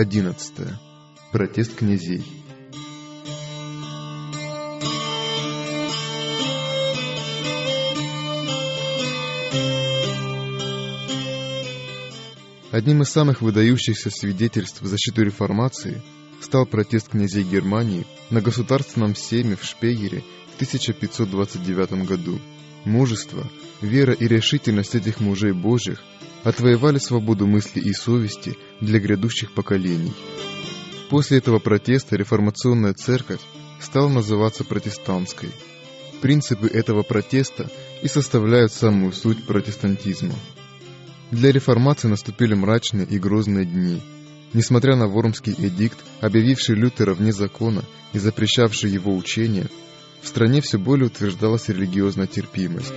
Глава 11. Протест князей. Одним из самых выдающихся свидетельств в защиту реформации стал протест князей Германии на государственном сейме в Шпейере в 1529 году. Мужество, вера и решительность этих мужей Божьих отвоевали свободу мысли и совести для грядущих поколений. После этого протеста реформационная церковь стала называться протестантской. Принципы этого протеста и составляют самую суть протестантизма. Для реформации наступили мрачные и грозные дни. Несмотря на Вормский эдикт, объявивший Лютера вне закона и запрещавший его учение, в стране все более утверждалась религиозная терпимость.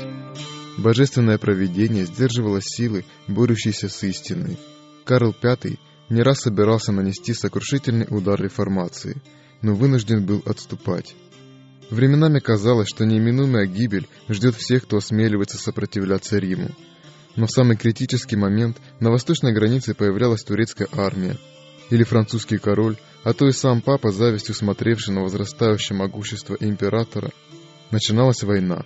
Божественное провидение сдерживало силы, борющиеся с истиной. Карл V не раз собирался нанести сокрушительный удар реформации, но вынужден был отступать. Временами казалось, что неименуемая гибель ждет всех, кто осмеливается сопротивляться Риму. Но в самый критический момент на восточной границе появлялась турецкая армия, или французский король, а то и сам папа, завистью смотревший на возрастающее могущество императора, начиналась война.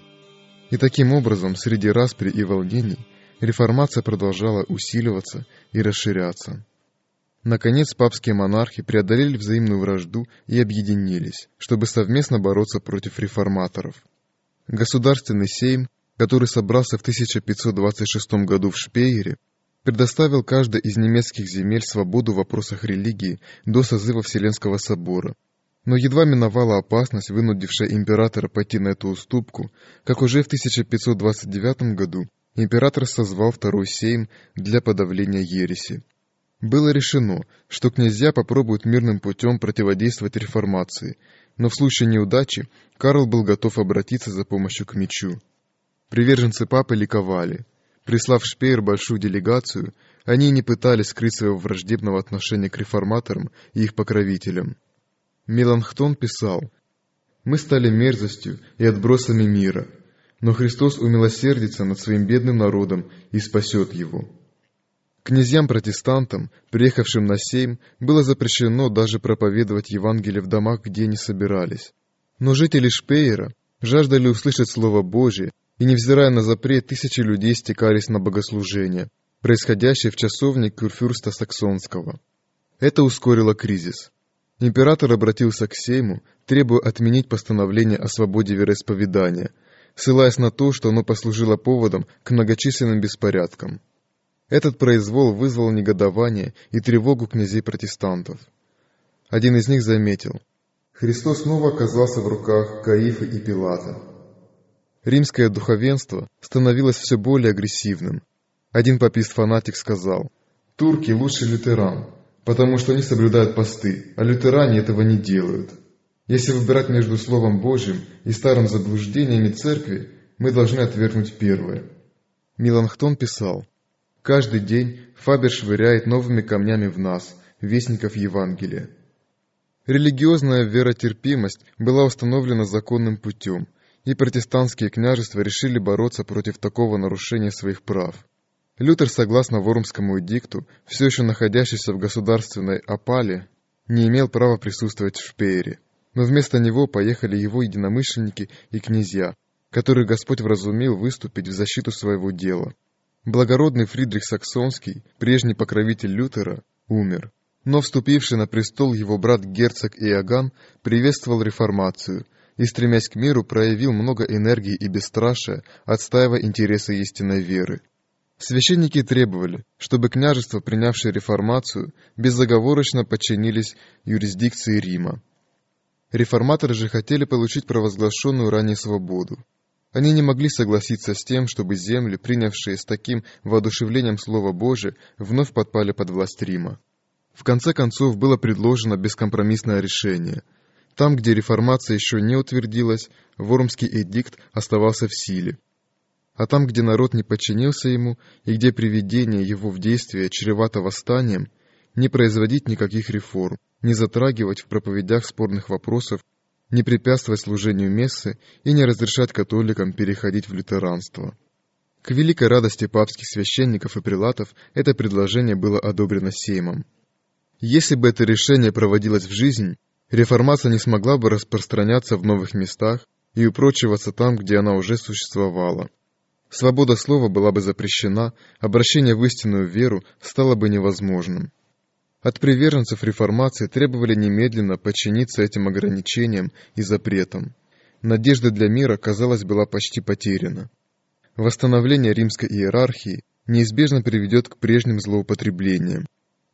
И таким образом, среди распри и волнений, реформация продолжала усиливаться и расширяться. Наконец, папские монархи преодолели взаимную вражду и объединились, чтобы совместно бороться против реформаторов. Государственный сейм, который собрался в 1526 году в Шпеере, предоставил каждой из немецких земель свободу в вопросах религии до созыва Вселенского собора – но едва миновала опасность, вынудившая императора пойти на эту уступку, как уже в 1529 году император созвал второй сейм для подавления ереси. Было решено, что князья попробуют мирным путем противодействовать реформации, но в случае неудачи Карл был готов обратиться за помощью к мечу. Приверженцы папы ликовали. Прислав Шпеер большую делегацию, они не пытались скрыть своего враждебного отношения к реформаторам и их покровителям. Меланхтон писал, «Мы стали мерзостью и отбросами мира, но Христос умилосердится над своим бедным народом и спасет его». Князьям-протестантам, приехавшим на сейм, было запрещено даже проповедовать Евангелие в домах, где они собирались. Но жители Шпейера жаждали услышать Слово Божие, и, невзирая на запрет, тысячи людей стекались на богослужение, происходящее в часовне Курфюрста Саксонского. Это ускорило кризис. Император обратился к Сейму, требуя отменить постановление о свободе вероисповедания, ссылаясь на то, что оно послужило поводом к многочисленным беспорядкам. Этот произвол вызвал негодование и тревогу князей-протестантов. Один из них заметил, «Христос снова оказался в руках Каифа и Пилата». Римское духовенство становилось все более агрессивным. Один папист-фанатик сказал, «Турки лучше лютеран, потому что они соблюдают посты, а лютеране этого не делают. Если выбирать между Словом Божьим и старым заблуждениями церкви, мы должны отвергнуть первое. Миланхтон писал, «Каждый день Фабер швыряет новыми камнями в нас, вестников Евангелия». Религиозная веротерпимость была установлена законным путем, и протестантские княжества решили бороться против такого нарушения своих прав. Лютер, согласно Вормскому эдикту, все еще находящийся в государственной опале, не имел права присутствовать в Шпеере, но вместо него поехали его единомышленники и князья, которых Господь вразумил выступить в защиту своего дела. Благородный Фридрих Саксонский, прежний покровитель Лютера, умер, но вступивший на престол его брат герцог Иоганн приветствовал реформацию и, стремясь к миру, проявил много энергии и бесстрашия, отстаивая интересы истинной веры. Священники требовали, чтобы княжества, принявшие реформацию, безоговорочно подчинились юрисдикции Рима. Реформаторы же хотели получить провозглашенную ранее свободу. Они не могли согласиться с тем, чтобы земли, принявшие с таким воодушевлением Слово Божие, вновь подпали под власть Рима. В конце концов было предложено бескомпромиссное решение. Там, где реформация еще не утвердилась, Вормский эдикт оставался в силе, а там, где народ не подчинился ему, и где приведение его в действие чревато восстанием, не производить никаких реформ, не затрагивать в проповедях спорных вопросов, не препятствовать служению мессы и не разрешать католикам переходить в лютеранство. К великой радости папских священников и прилатов это предложение было одобрено Сеймом. Если бы это решение проводилось в жизнь, реформация не смогла бы распространяться в новых местах и упрочиваться там, где она уже существовала. Свобода слова была бы запрещена, обращение в истинную веру стало бы невозможным. От приверженцев реформации требовали немедленно подчиниться этим ограничениям и запретам. Надежда для мира, казалось, была почти потеряна. Восстановление римской иерархии неизбежно приведет к прежним злоупотреблениям,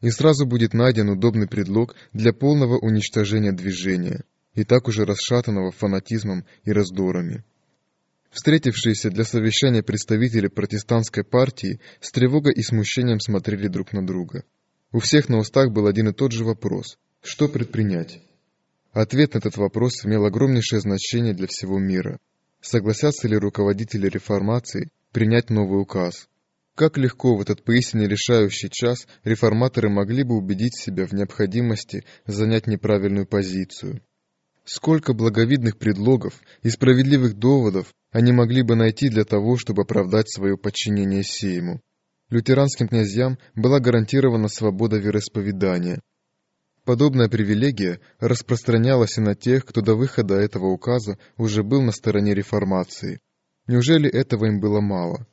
и сразу будет найден удобный предлог для полного уничтожения движения, и так уже расшатанного фанатизмом и раздорами. Встретившиеся для совещания представители протестантской партии с тревогой и смущением смотрели друг на друга. У всех на устах был один и тот же вопрос – что предпринять? Ответ на этот вопрос имел огромнейшее значение для всего мира. Согласятся ли руководители реформации принять новый указ? Как легко в этот поистине решающий час реформаторы могли бы убедить себя в необходимости занять неправильную позицию? Сколько благовидных предлогов и справедливых доводов они могли бы найти для того, чтобы оправдать свое подчинение Сейму. Лютеранским князьям была гарантирована свобода вероисповедания. Подобная привилегия распространялась и на тех, кто до выхода этого указа уже был на стороне реформации. Неужели этого им было мало?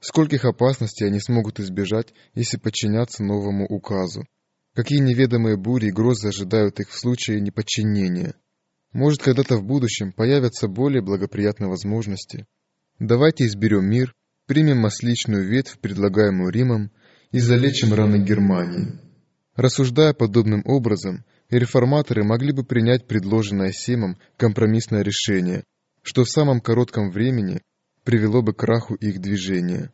Скольких опасностей они смогут избежать, если подчиняться новому указу? Какие неведомые бури и грозы ожидают их в случае неподчинения? Может, когда-то в будущем появятся более благоприятные возможности. Давайте изберем мир, примем масличную ветвь, предлагаемую Римом, и залечим раны Германии. Рассуждая подобным образом, реформаторы могли бы принять предложенное Сеймом компромиссное решение, что в самом коротком времени привело бы к краху их движения.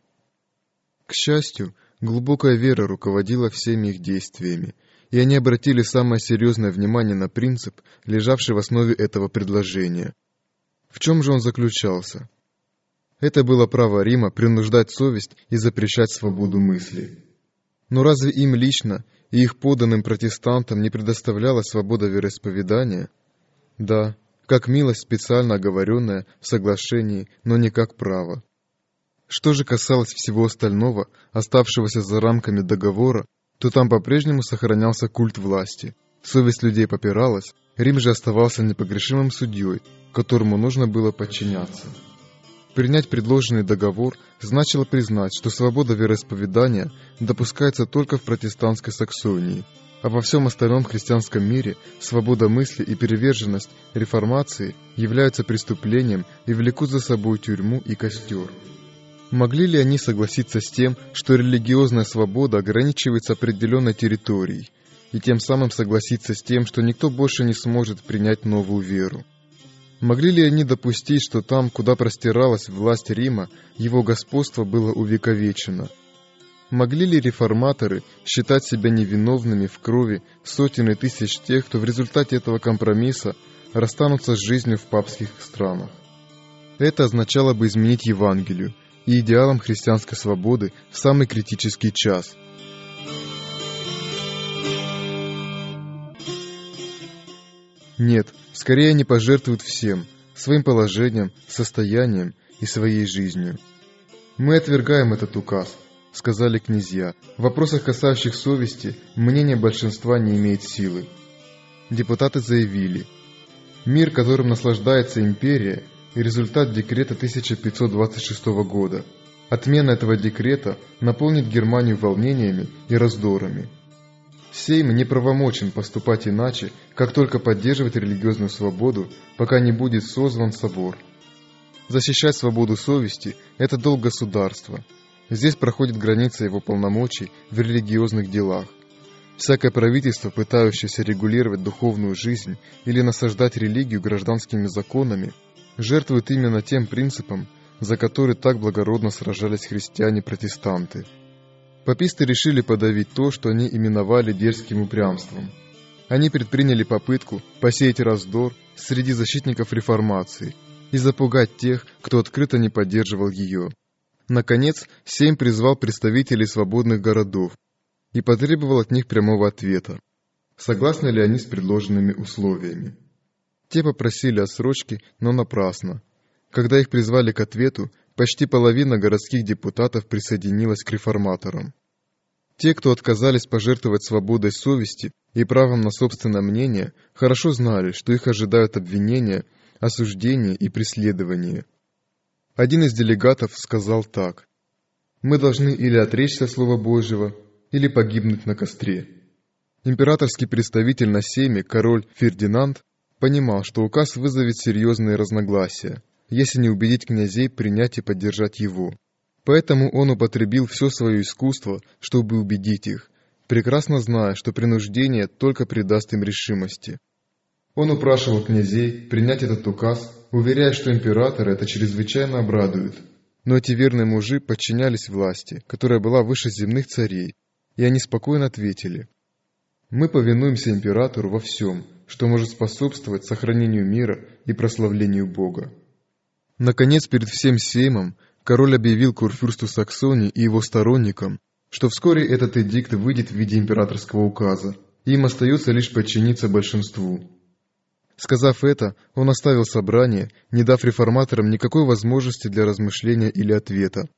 К счастью, глубокая вера руководила всеми их действиями, и они обратили самое серьезное внимание на принцип, лежавший в основе этого предложения. В чем же он заключался? Это было право Рима принуждать совесть и запрещать свободу мысли. Но разве им лично и их поданным протестантам не предоставляла свобода вероисповедания? Да, как милость, специально оговоренная в соглашении, но не как право. Что же касалось всего остального, оставшегося за рамками договора, то там по-прежнему сохранялся культ власти. Совесть людей попиралась, Рим же оставался непогрешимым судьей, которому нужно было подчиняться. Принять предложенный договор значило признать, что свобода вероисповедания допускается только в протестантской Саксонии, а во всем остальном христианском мире свобода мысли и переверженность реформации являются преступлением и влекут за собой тюрьму и костер. Могли ли они согласиться с тем, что религиозная свобода ограничивается определенной территорией, и тем самым согласиться с тем, что никто больше не сможет принять новую веру? Могли ли они допустить, что там, куда простиралась власть Рима, его господство было увековечено? Могли ли реформаторы считать себя невиновными в крови сотен и тысяч тех, кто в результате этого компромисса расстанутся с жизнью в папских странах? Это означало бы изменить Евангелию, и идеалам христианской свободы в самый критический час. Нет, скорее они пожертвуют всем, своим положением, состоянием и своей жизнью. «Мы отвергаем этот указ», — сказали князья. «В вопросах, касающих совести, мнение большинства не имеет силы». Депутаты заявили, «Мир, которым наслаждается империя, и результат декрета 1526 года. Отмена этого декрета наполнит Германию волнениями и раздорами. Сейм не правомочен поступать иначе, как только поддерживать религиозную свободу, пока не будет созван собор. Защищать свободу совести – это долг государства. Здесь проходит граница его полномочий в религиозных делах. Всякое правительство, пытающееся регулировать духовную жизнь или насаждать религию гражданскими законами – жертвует именно тем принципом, за который так благородно сражались христиане-протестанты. Паписты решили подавить то, что они именовали дерзким упрямством. Они предприняли попытку посеять раздор среди защитников реформации и запугать тех, кто открыто не поддерживал ее. Наконец, Сейм призвал представителей свободных городов и потребовал от них прямого ответа. Согласны ли они с предложенными условиями? Те попросили отсрочки, но напрасно. Когда их призвали к ответу, почти половина городских депутатов присоединилась к реформаторам. Те, кто отказались пожертвовать свободой совести и правом на собственное мнение, хорошо знали, что их ожидают обвинения, осуждение и преследование. Один из делегатов сказал так. «Мы должны или отречься от Слова Божьего, или погибнуть на костре». Императорский представитель на сейме, король Фердинанд, понимал, что указ вызовет серьезные разногласия, если не убедить князей принять и поддержать его. Поэтому он употребил все свое искусство, чтобы убедить их, прекрасно зная, что принуждение только придаст им решимости. Он упрашивал князей принять этот указ, уверяя, что императора это чрезвычайно обрадует. Но эти верные мужи подчинялись власти, которая была выше земных царей, и они спокойно ответили, «Мы повинуемся императору во всем, что может способствовать сохранению мира и прославлению Бога». Наконец, перед всем Сеймом король объявил курфюрсту Саксонии и его сторонникам, что вскоре этот эдикт выйдет в виде императорского указа, и им остается лишь подчиниться большинству. Сказав это, он оставил собрание, не дав реформаторам никакой возможности для размышления или ответа.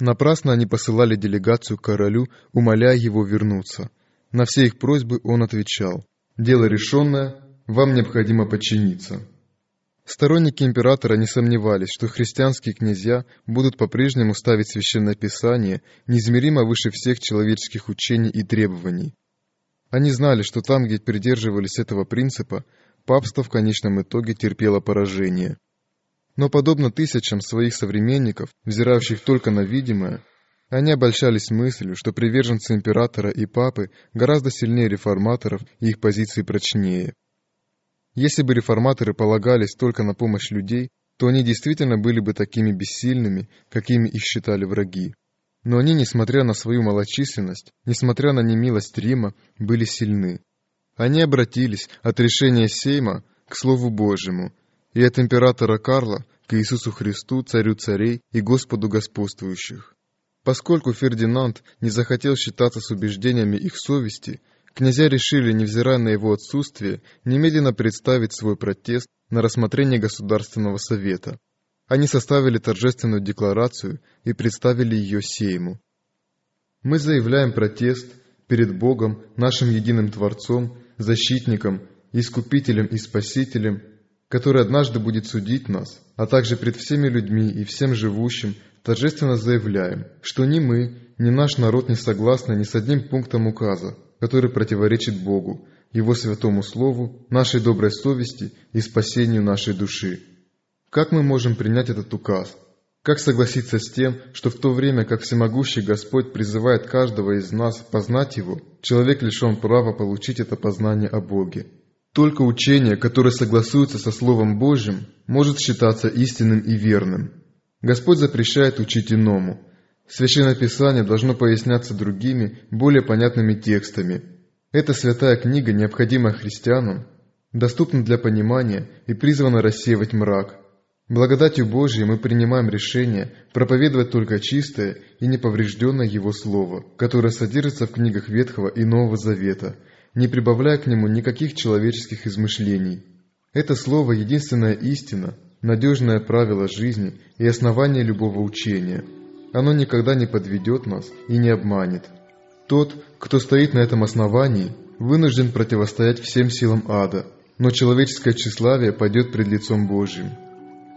Напрасно они посылали делегацию к королю, умоляя его вернуться. На все их просьбы он отвечал, «Дело решенное, вам необходимо подчиниться». Сторонники императора не сомневались, что христианские князья будут по-прежнему ставить священное писание неизмеримо выше всех человеческих учений и требований. Они знали, что там, где придерживались этого принципа, папство в конечном итоге терпело поражение. Но подобно тысячам своих современников, взирающих только на видимое, они обольщались мыслью, что приверженцы императора и папы гораздо сильнее реформаторов и их позиции прочнее. Если бы реформаторы полагались только на помощь людей, то они действительно были бы такими бессильными, какими их считали враги. Но они, несмотря на свою малочисленность, несмотря на немилость Рима, были сильны. Они обратились от решения Сейма к Слову Божьему, и от императора Карла к Иисусу Христу, Царю царей и Господу господствующих. Поскольку Фердинанд не захотел считаться с убеждениями их совести, Князья решили, невзирая на его отсутствие, немедленно представить свой протест на рассмотрение Государственного Совета. Они составили торжественную декларацию и представили ее Сейму. Мы заявляем протест перед Богом, нашим единым Творцом, Защитником, Искупителем и Спасителем, который однажды будет судить нас, а также пред всеми людьми и всем живущим, торжественно заявляем, что ни мы, ни наш народ не согласны ни с одним пунктом указа, который противоречит Богу, Его святому Слову, нашей доброй совести и спасению нашей души. Как мы можем принять этот указ? Как согласиться с тем, что в то время, как всемогущий Господь призывает каждого из нас познать Его, человек лишен права получить это познание о Боге? Только учение, которое согласуется со Словом Божьим, может считаться истинным и верным. Господь запрещает учить иному – Священное Писание должно поясняться другими, более понятными текстами. Эта святая книга необходима христианам, доступна для понимания и призвана рассеивать мрак. Благодатью Божьей мы принимаем решение проповедовать только чистое и неповрежденное Его Слово, которое содержится в книгах Ветхого и Нового Завета, не прибавляя к нему никаких человеческих измышлений. Это Слово – единственная истина, надежное правило жизни и основание любого учения – оно никогда не подведет нас и не обманет. Тот, кто стоит на этом основании, вынужден противостоять всем силам ада, но человеческое тщеславие пойдет пред лицом Божьим.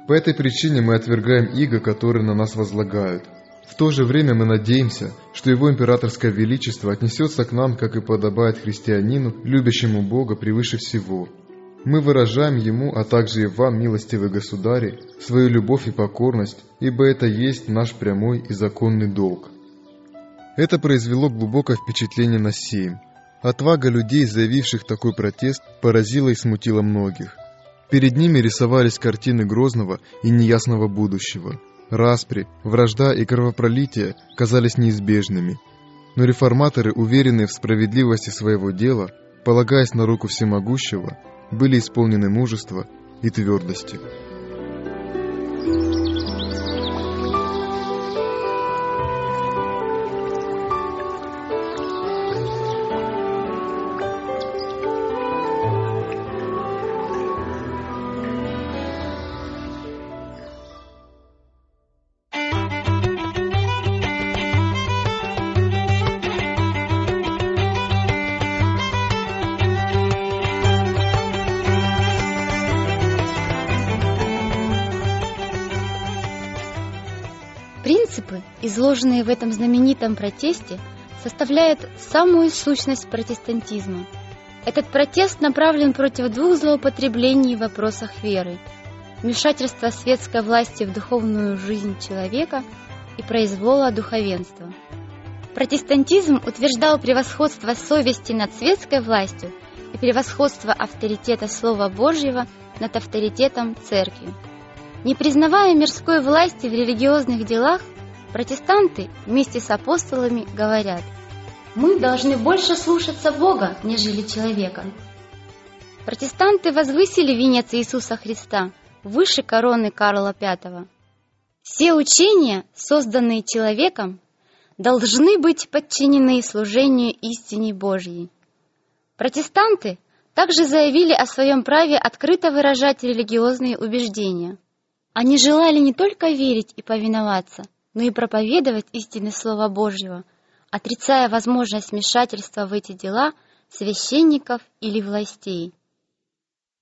По этой причине мы отвергаем иго, которые на нас возлагают. В то же время мы надеемся, что Его императорское величество отнесется к нам, как и подобает христианину, любящему Бога превыше всего – мы выражаем Ему, а также и вам, милостивые государи, свою любовь и покорность, ибо это есть наш прямой и законный долг. Это произвело глубокое впечатление на Сейм. Отвага людей, заявивших такой протест, поразила и смутила многих. Перед ними рисовались картины грозного и неясного будущего. Распри, вражда и кровопролитие казались неизбежными. Но реформаторы, уверенные в справедливости своего дела, полагаясь на руку всемогущего, были исполнены мужества и твердости. Изложенные в этом знаменитом протесте, составляют самую сущность протестантизма. Этот протест направлен против двух злоупотреблений в вопросах веры – вмешательства светской власти в духовную жизнь человека и произвола духовенства. Протестантизм утверждал превосходство совести над светской властью и превосходство авторитета Слова Божьего над авторитетом Церкви. Не признавая мирской власти в религиозных делах, протестанты вместе с апостолами говорят «Мы должны больше слушаться Бога, нежели человека». Протестанты возвысили венец Иисуса Христа выше короны Карла V. Все учения, созданные человеком, должны быть подчинены служению истине Божьей. Протестанты также заявили о своем праве открыто выражать религиозные убеждения. Они желали не только верить и повиноваться, но и проповедовать истины Слова Божьего, отрицая возможность вмешательства в эти дела священников или властей.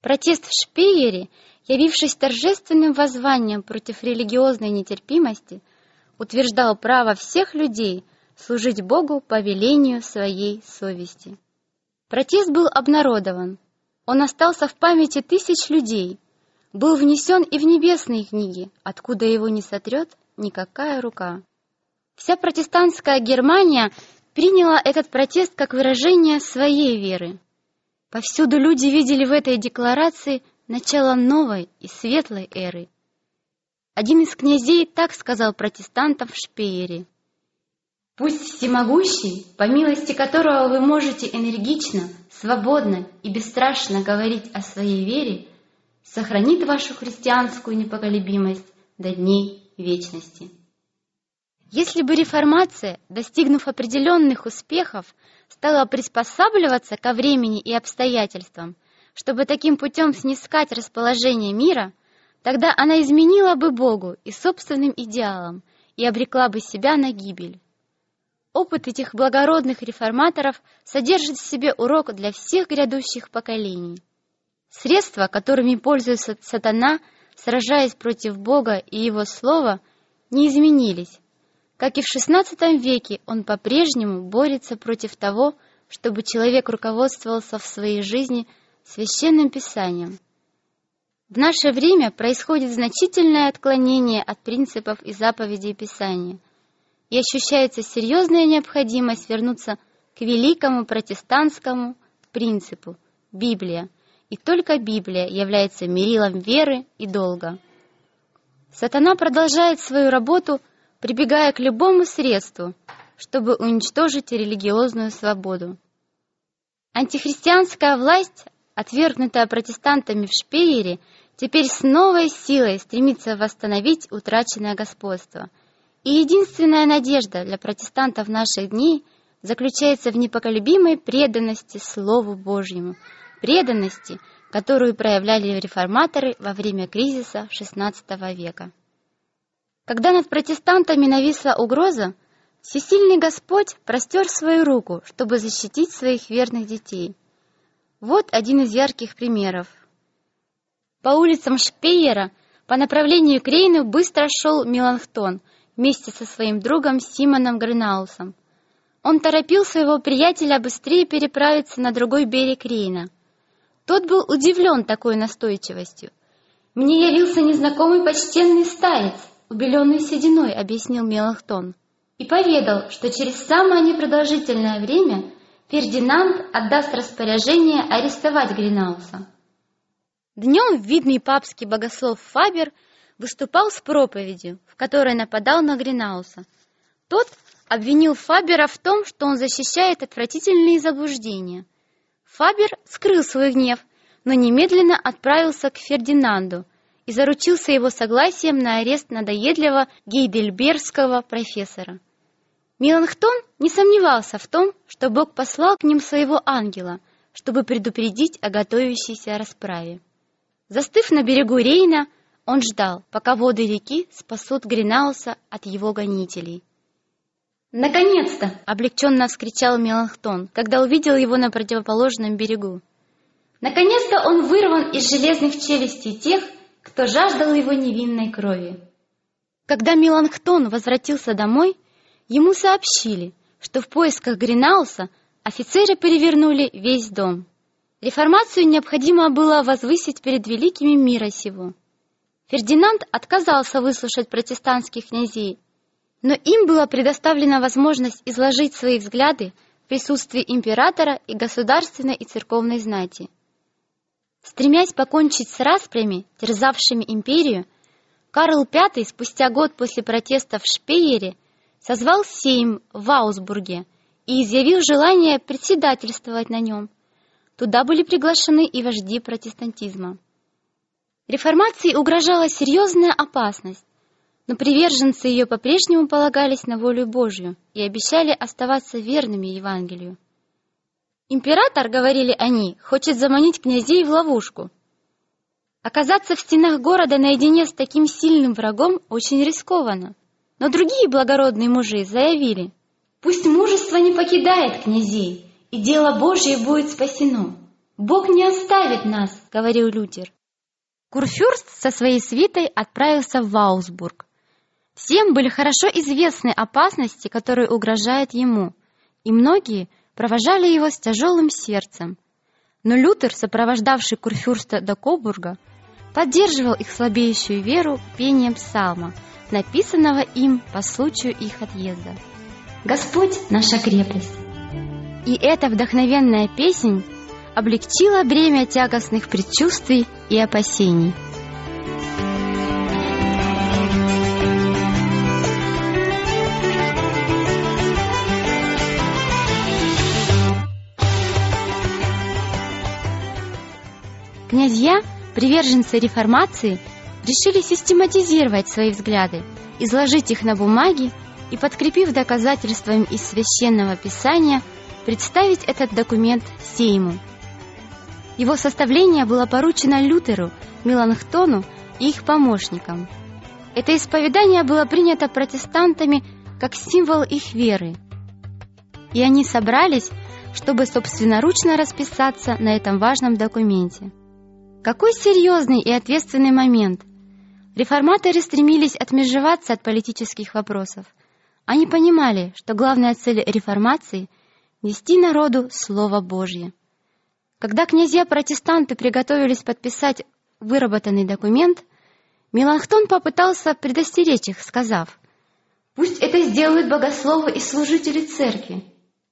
Протест в Шпеере, явившись торжественным воззванием против религиозной нетерпимости, утверждал право всех людей служить Богу по велению своей совести. Протест был обнародован. Он остался в памяти тысяч людей, был внесен и в небесные книги, откуда его не сотрет никакая рука. Вся протестантская Германия приняла этот протест как выражение своей веры. Повсюду люди видели в этой декларации начало новой и светлой эры. Один из князей так сказал протестантам в Шпеере. Пусть всемогущий, по милости которого вы можете энергично, свободно и бесстрашно говорить о своей вере, сохранит вашу христианскую непоколебимость до дней вечности. Если бы реформация, достигнув определенных успехов, стала приспосабливаться ко времени и обстоятельствам, чтобы таким путем снискать расположение мира, тогда она изменила бы Богу и собственным идеалам и обрекла бы себя на гибель. Опыт этих благородных реформаторов содержит в себе урок для всех грядущих поколений. Средства, которыми пользуется сатана, сражаясь против Бога и Его Слова, не изменились. Как и в XVI веке, он по-прежнему борется против того, чтобы человек руководствовался в своей жизни священным писанием. В наше время происходит значительное отклонение от принципов и заповедей Писания – и ощущается серьезная необходимость вернуться к великому протестантскому принципу – Библия. И только Библия является мерилом веры и долга. Сатана продолжает свою работу, прибегая к любому средству, чтобы уничтожить религиозную свободу. Антихристианская власть, отвергнутая протестантами в Шпеере, теперь с новой силой стремится восстановить утраченное господство – и единственная надежда для протестантов наших дней заключается в непоколебимой преданности Слову Божьему, преданности, которую проявляли реформаторы во время кризиса XVI века. Когда над протестантами нависла угроза, всесильный Господь простер свою руку, чтобы защитить своих верных детей. Вот один из ярких примеров. По улицам Шпеера по направлению к Рейну быстро шел Меланхтон – вместе со своим другом Симоном Гренаусом. Он торопил своего приятеля быстрее переправиться на другой берег Рейна. Тот был удивлен такой настойчивостью. «Мне явился незнакомый почтенный старец, убеленный сединой», — объяснил Мелахтон, и поведал, что через самое непродолжительное время Фердинанд отдаст распоряжение арестовать Гринауса. Днем видный папский богослов Фабер — выступал с проповедью, в которой нападал на Гринауса. Тот обвинил Фабера в том, что он защищает отвратительные заблуждения. Фабер скрыл свой гнев, но немедленно отправился к Фердинанду и заручился его согласием на арест надоедливого гейдельбергского профессора. Меланхтон не сомневался в том, что Бог послал к ним своего ангела, чтобы предупредить о готовящейся расправе. Застыв на берегу Рейна, он ждал, пока воды реки спасут Гринауса от его гонителей. «Наконец-то!» — облегченно вскричал Меланхтон, когда увидел его на противоположном берегу. «Наконец-то он вырван из железных челюстей тех, кто жаждал его невинной крови». Когда Меланхтон возвратился домой, Ему сообщили, что в поисках Гринауса офицеры перевернули весь дом. Реформацию необходимо было возвысить перед великими мира сего. Фердинанд отказался выслушать протестантских князей, но им была предоставлена возможность изложить свои взгляды в присутствии императора и государственной и церковной знати. Стремясь покончить с распрями, терзавшими империю, Карл V спустя год после протеста в Шпеере созвал Сейм в Аусбурге и изъявил желание председательствовать на нем. Туда были приглашены и вожди протестантизма. Реформации угрожала серьезная опасность, но приверженцы ее по-прежнему полагались на волю Божью и обещали оставаться верными Евангелию. Император, говорили они, хочет заманить князей в ловушку. Оказаться в стенах города наедине с таким сильным врагом очень рискованно. Но другие благородные мужи заявили, «Пусть мужество не покидает князей, и дело Божье будет спасено. Бог не оставит нас», — говорил Лютер. Курфюрст со своей свитой отправился в Ваусбург. Всем были хорошо известны опасности, которые угрожают ему, и многие — провожали его с тяжелым сердцем. Но Лютер, сопровождавший Курфюрста до Кобурга, поддерживал их слабеющую веру пением псалма, написанного им по случаю их отъезда. «Господь — наша крепость». И эта вдохновенная песнь облегчила бремя тягостных предчувствий и опасений. Князья, приверженцы реформации, решили систематизировать свои взгляды, изложить их на бумаге и, подкрепив доказательствами из Священного Писания, представить этот документ Сейму. Его составление было поручено Лютеру, Меланхтону и их помощникам. Это исповедание было принято протестантами как символ их веры. И они собрались, чтобы собственноручно расписаться на этом важном документе. Какой серьезный и ответственный момент! Реформаторы стремились отмежеваться от политических вопросов. Они понимали, что главная цель реформации — нести народу Слово Божье. Когда князья-протестанты приготовились подписать выработанный документ, Меланхтон попытался предостеречь их, сказав, «Пусть это сделают богословы и служители церкви,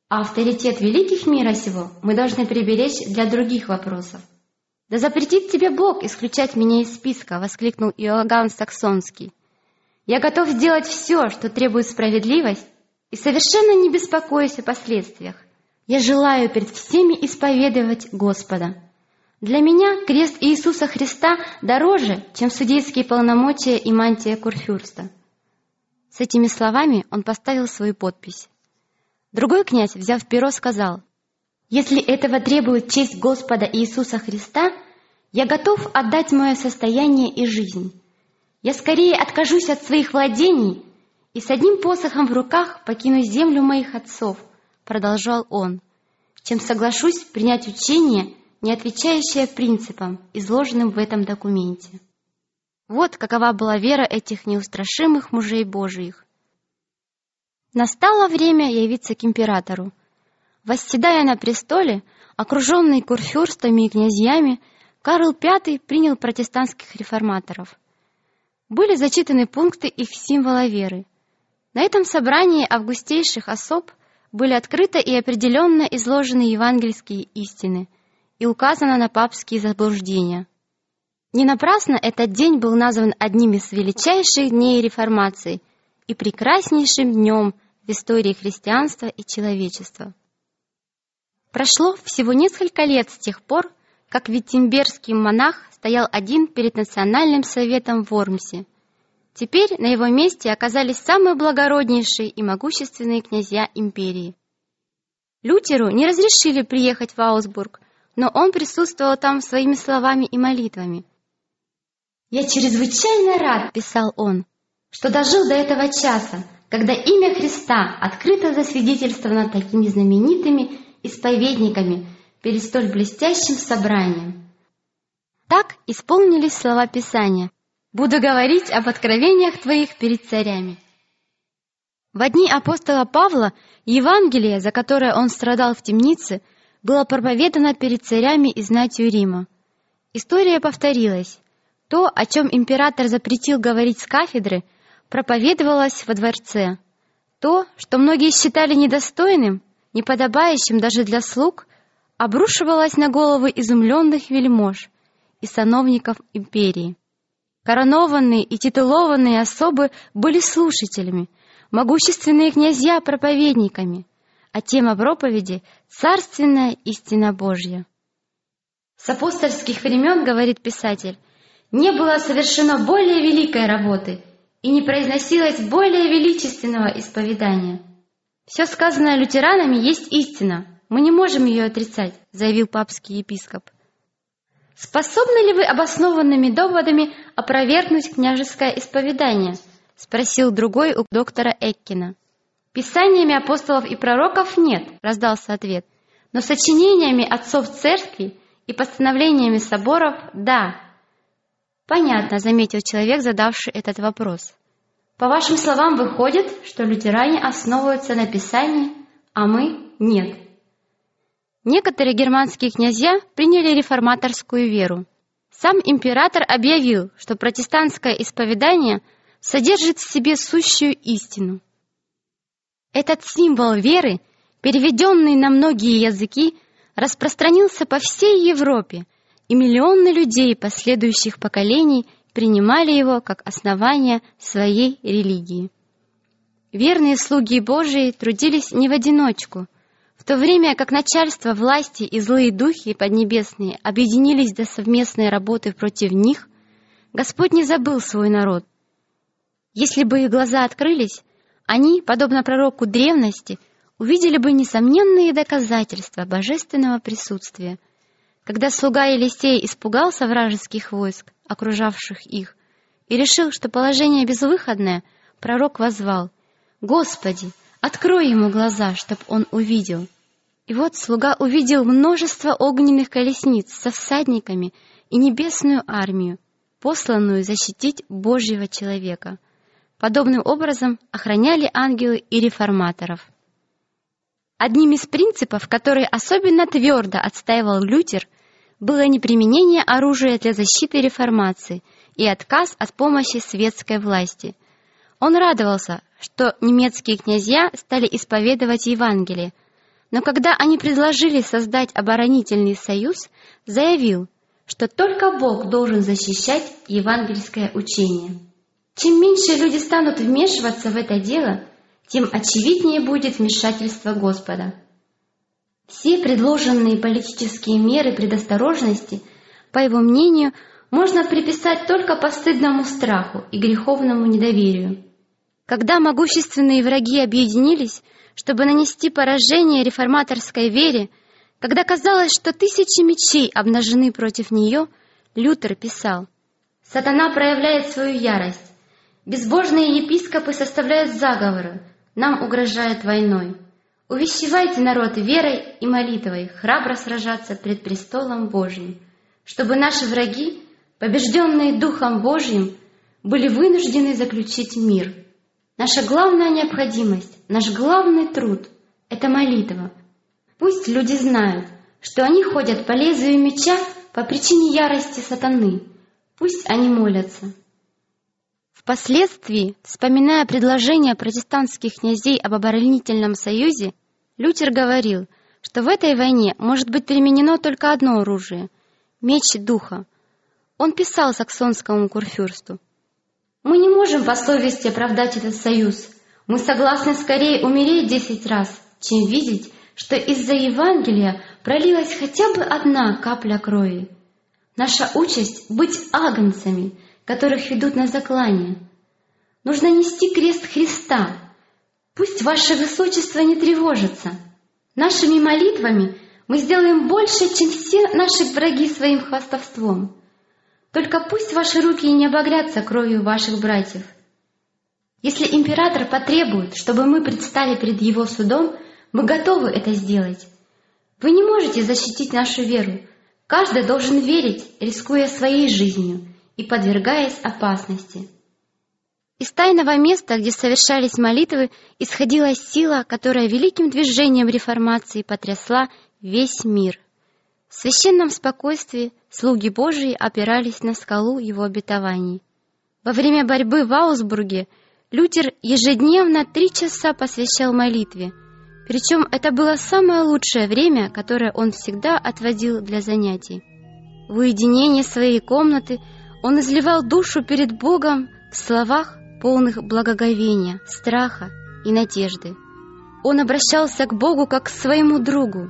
а авторитет великих мира сего мы должны приберечь для других вопросов». «Да запретит тебе Бог исключать меня из списка!» — воскликнул Иоганн Саксонский. «Я готов сделать все, что требует справедливость, и совершенно не беспокоюсь о последствиях. Я желаю перед всеми исповедовать Господа. Для меня крест Иисуса Христа дороже, чем судейские полномочия и мантия Курфюрста». С этими словами он поставил свою подпись. Другой князь, взяв перо, сказал, если этого требует честь Господа Иисуса Христа, я готов отдать мое состояние и жизнь. Я скорее откажусь от своих владений и с одним посохом в руках покину землю моих отцов, продолжал он, чем соглашусь принять учение, не отвечающее принципам, изложенным в этом документе. Вот какова была вера этих неустрашимых мужей Божиих. Настало время явиться к императору, Восседая на престоле, окруженный курфюрстами и князьями, Карл V принял протестантских реформаторов. Были зачитаны пункты их символа веры. На этом собрании августейших особ были открыто и определенно изложены евангельские истины и указано на папские заблуждения. Не напрасно этот день был назван одним из величайших дней реформации и прекраснейшим днем в истории христианства и человечества. Прошло всего несколько лет с тех пор, как виттенбергский монах стоял один перед национальным советом в Вормсе. Теперь на его месте оказались самые благороднейшие и могущественные князья империи. Лютеру не разрешили приехать в Аусбург, но он присутствовал там своими словами и молитвами. «Я чрезвычайно рад», — писал он, — «что дожил до этого часа, когда имя Христа открыто засвидетельствовано такими знаменитыми исповедниками перед столь блестящим собранием. Так исполнились слова Писания «Буду говорить об откровениях твоих перед царями». В дни апостола Павла Евангелие, за которое он страдал в темнице, было проповедано перед царями и знатью Рима. История повторилась. То, о чем император запретил говорить с кафедры, проповедовалось во дворце. То, что многие считали недостойным, неподобающим даже для слуг, обрушивалось на головы изумленных вельмож и сановников империи. Коронованные и титулованные особы были слушателями, могущественные князья — проповедниками, а тема проповеди — царственная истина Божья. С апостольских времен, говорит писатель, не было совершено более великой работы и не произносилось более величественного исповедания. Все сказанное лютеранами есть истина, мы не можем ее отрицать, заявил папский епископ. Способны ли вы обоснованными доводами опровергнуть княжеское исповедание? Спросил другой у доктора Эккина. Писаниями апостолов и пророков нет, раздался ответ. Но сочинениями отцов церкви и постановлениями соборов – да. Понятно, заметил человек, задавший этот вопрос. По вашим словам, выходит, что лютеране основываются на Писании, а мы – нет. Некоторые германские князья приняли реформаторскую веру. Сам император объявил, что протестантское исповедание содержит в себе сущую истину. Этот символ веры, переведенный на многие языки, распространился по всей Европе, и миллионы людей последующих поколений принимали его как основание своей религии. Верные слуги Божии трудились не в одиночку – в то время как начальство власти и злые духи поднебесные объединились до совместной работы против них, Господь не забыл свой народ. Если бы их глаза открылись, они, подобно пророку древности, увидели бы несомненные доказательства божественного присутствия. Когда слуга Елисей испугался вражеских войск, окружавших их, и решил, что положение безвыходное, пророк возвал «Господи, Открой ему глаза, чтоб он увидел. И вот слуга увидел множество огненных колесниц со всадниками и небесную армию, посланную защитить Божьего человека. Подобным образом охраняли ангелы и реформаторов. Одним из принципов, которые особенно твердо отстаивал Лютер, было неприменение оружия для защиты реформации и отказ от помощи светской власти. Он радовался, что немецкие князья стали исповедовать Евангелие, но когда они предложили создать оборонительный союз, заявил, что только Бог должен защищать евангельское учение. Чем меньше люди станут вмешиваться в это дело, тем очевиднее будет вмешательство Господа. Все предложенные политические меры предосторожности, по его мнению, можно приписать только постыдному страху и греховному недоверию. Когда могущественные враги объединились, чтобы нанести поражение реформаторской вере, когда казалось, что тысячи мечей обнажены против нее, Лютер писал, «Сатана проявляет свою ярость. Безбожные епископы составляют заговоры, нам угрожают войной. Увещевайте народ верой и молитвой храбро сражаться пред престолом Божьим, чтобы наши враги, побежденные Духом Божьим, были вынуждены заключить мир». Наша главная необходимость, наш главный труд — это молитва. Пусть люди знают, что они ходят по лезвию меча по причине ярости сатаны. Пусть они молятся. Впоследствии, вспоминая предложение протестантских князей об оборонительном союзе, Лютер говорил, что в этой войне может быть применено только одно оружие — меч духа. Он писал саксонскому курфюрсту — мы не можем по совести оправдать этот союз. Мы согласны скорее умереть десять раз, чем видеть, что из-за Евангелия пролилась хотя бы одна капля крови. Наша участь — быть агнцами, которых ведут на заклание. Нужно нести крест Христа. Пусть ваше высочество не тревожится. Нашими молитвами мы сделаем больше, чем все наши враги своим хвастовством. Только пусть ваши руки не обогрятся кровью ваших братьев. Если император потребует, чтобы мы предстали перед его судом, мы готовы это сделать. Вы не можете защитить нашу веру. Каждый должен верить, рискуя своей жизнью и подвергаясь опасности. Из тайного места, где совершались молитвы, исходила сила, которая великим движением реформации потрясла весь мир. В священном спокойствии слуги Божии опирались на скалу его обетований. Во время борьбы в Аусбурге Лютер ежедневно три часа посвящал молитве, причем это было самое лучшее время, которое он всегда отводил для занятий. В уединении своей комнаты он изливал душу перед Богом в словах, полных благоговения, страха и надежды. Он обращался к Богу как к своему другу.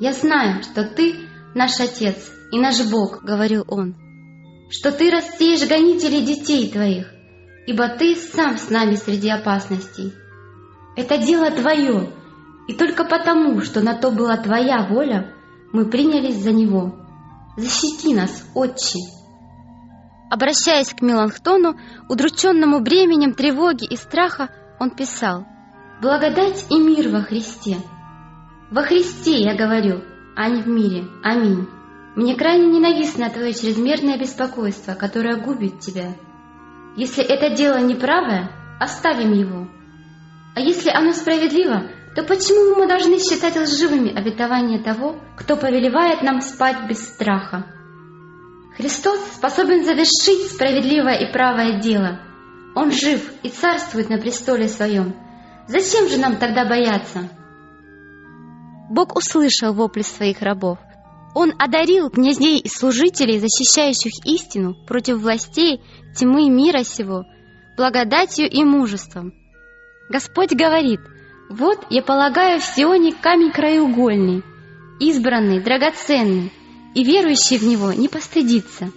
«Я знаю, что Ты наш Отец и наш Бог», — говорил он, «что Ты растеешь гонителей детей Твоих, ибо Ты сам с нами среди опасностей. Это дело Твое, и только потому, что на то была Твоя воля, мы принялись за него. Защити нас, Отче!» Обращаясь к Меланхтону, удрученному бременем тревоги и страха, он писал «Благодать и мир во Христе». «Во Христе, я говорю, а не в мире. Аминь. Мне крайне ненавистно твое чрезмерное беспокойство, которое губит тебя. Если это дело неправое, оставим его. А если оно справедливо, то почему мы должны считать лживыми обетования того, кто повелевает нам спать без страха?» Христос способен завершить справедливое и правое дело. Он жив и царствует на престоле своем. Зачем же нам тогда бояться? Бог услышал вопли своих рабов. Он одарил князей и служителей, защищающих истину против властей тьмы мира сего, благодатью и мужеством. Господь говорит, «Вот я полагаю в Сионе камень краеугольный, избранный, драгоценный, и верующий в него не постыдится.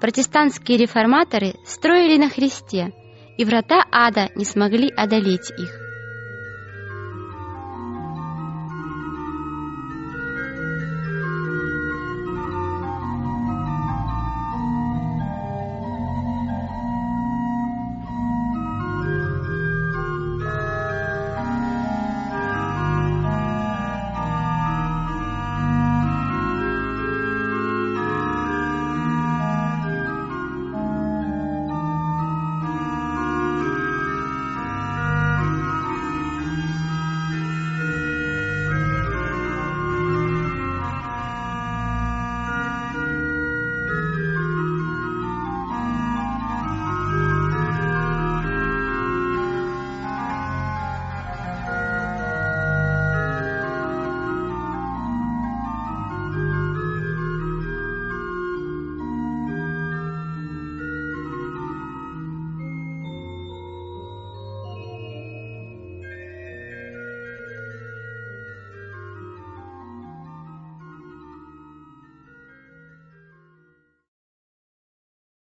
Протестантские реформаторы строили на Христе, и врата ада не смогли одолеть их.